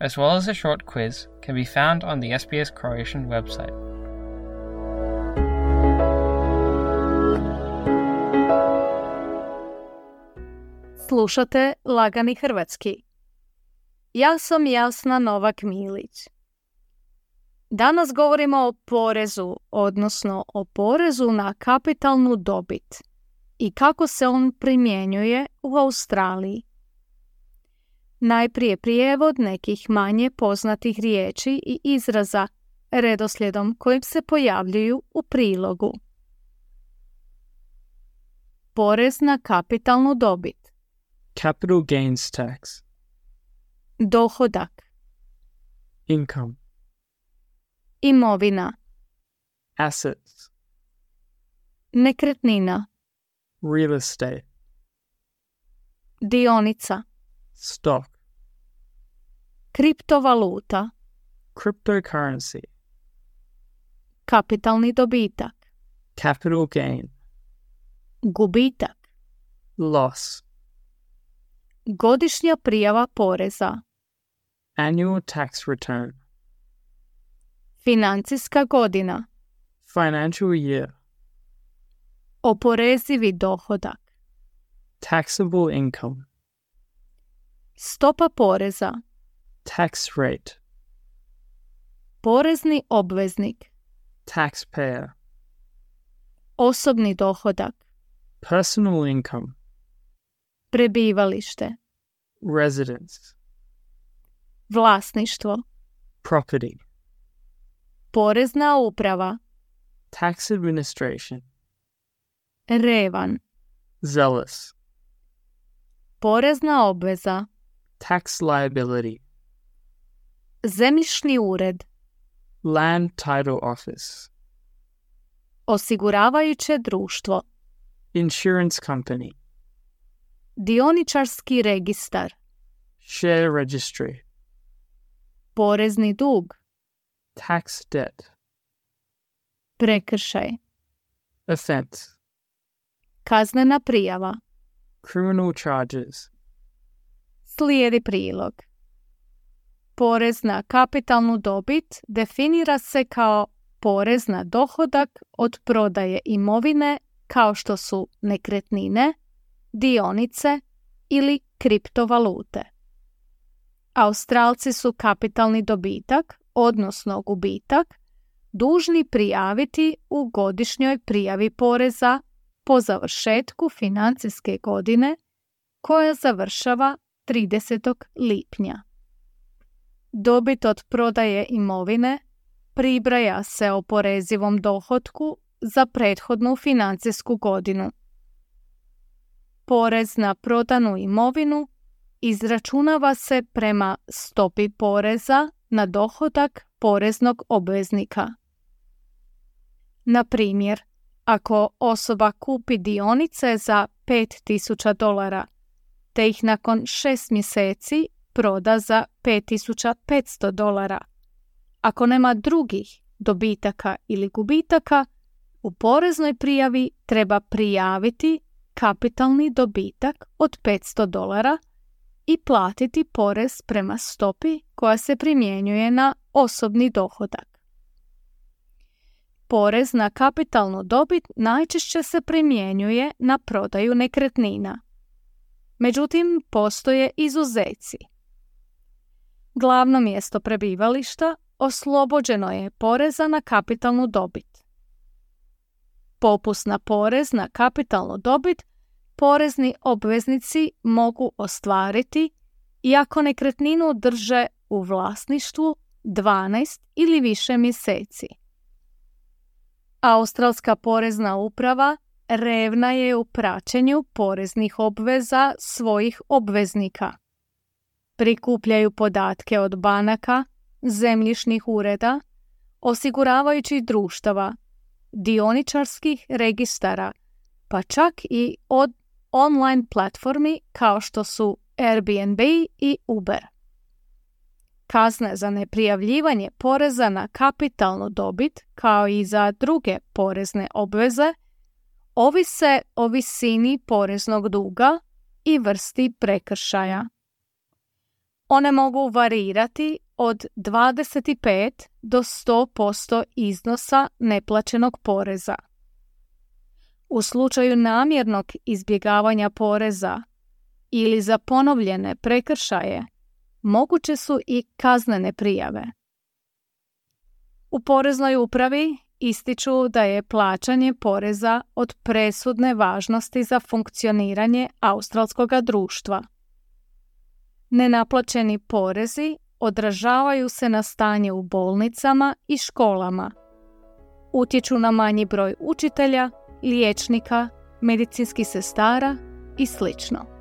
as well as a short quiz, can be found on the SBS Croatian website. Slušate Lagani Hrvatski. Ja sam Jasna Novak Milić. Danas govorimo o porezu, odnosno o porezu na kapitalnu dobit i kako se on primjenjuje u Australiji. Najprije prijevod nekih manje poznatih riječi i izraza redoslijedom kojim se pojavljuju u prilogu. Porez na kapitalnu dobit. Capital gains tax. Dohodak. Income. Imovina. Assets. Nekretnina. Real estate. Dionica. Stock. Kriptovaluta. Cryptocurrency. Kapitalni dobitak. Capital gain. Gubitak. Loss. Godišnja prijava poreza. Annual tax return. Financijska godina. Financial year. Oporezivi dohodak. Taxable income. Stopa poreza. Tax rate. Porezni obveznik. Taxpayer. Osobni dohodak. Personal income. Prebivalište. Residence. Vlasništvo. Property. Porezna uprava. Tax administration. Revan. Zealous. Porezna obveza. Tax liability. Zemljišni ured. Land title office. Osiguravajuće društvo. Insurance company. Dioničarski registar. Share registry. Porezni dug. Tax debt. Prekršaj. Offense. Kaznena prijava. Criminal charges. Slijedi prilog. Porez na kapitalnu dobit definira se kao porez na dohodak od prodaje imovine kao što su nekretnine, dionice ili kriptovalute. Australci su kapitalni dobitak, odnosno gubitak, dužni prijaviti u godišnjoj prijavi poreza po završetku financijske godine koja završava 30. lipnja. Dobit od prodaje imovine pribraja se oporezivom dohotku za prethodnu financijsku godinu. Porez na prodanu imovinu izračunava se prema stopi poreza na dohodak poreznog obveznika. Na primjer, ako osoba kupi dionice za 5000 dolara, te ih nakon 6 mjeseci proda za 5500 dolara. Ako nema drugih dobitaka ili gubitaka, u poreznoj prijavi treba prijaviti kapitalni dobitak od 500 dolara i platiti porez prema stopi koja se primjenjuje na osobni dohodak. Porez na kapitalnu dobit najčešće se primjenjuje na prodaju nekretnina. Međutim, postoje izuzeci. Glavno mjesto prebivališta oslobođeno je poreza na kapitalnu dobit. Popust na porez na kapitalnu dobit porezni obveznici mogu ostvariti iako nekretninu drže u vlasništvu 12 ili više mjeseci. Australska porezna uprava revna je u praćenju poreznih obveza svojih obveznika. Prikupljaju podatke od banaka, zemljišnih ureda, osiguravajućih društava, dioničarskih registara, pa čak i od online platformi kao što su Airbnb i Uber. Kazne za neprijavljivanje poreza na kapitalnu dobit, kao i za druge porezne obveze, ovise o visini poreznog duga i vrsti prekršaja. One mogu varirati od 25 do 100% iznosa neplaćenog poreza. U slučaju namjernog izbjegavanja poreza ili za ponovljene prekršaje, moguće su i kaznene prijave. U poreznoj upravi ističu da je plaćanje poreza od presudne važnosti za funkcioniranje australskog društva. Nenaplaćeni porezi odražavaju se na stanje u bolnicama i školama. Utječu na manji broj učitelja, liječnika, medicinskih sestara i slično.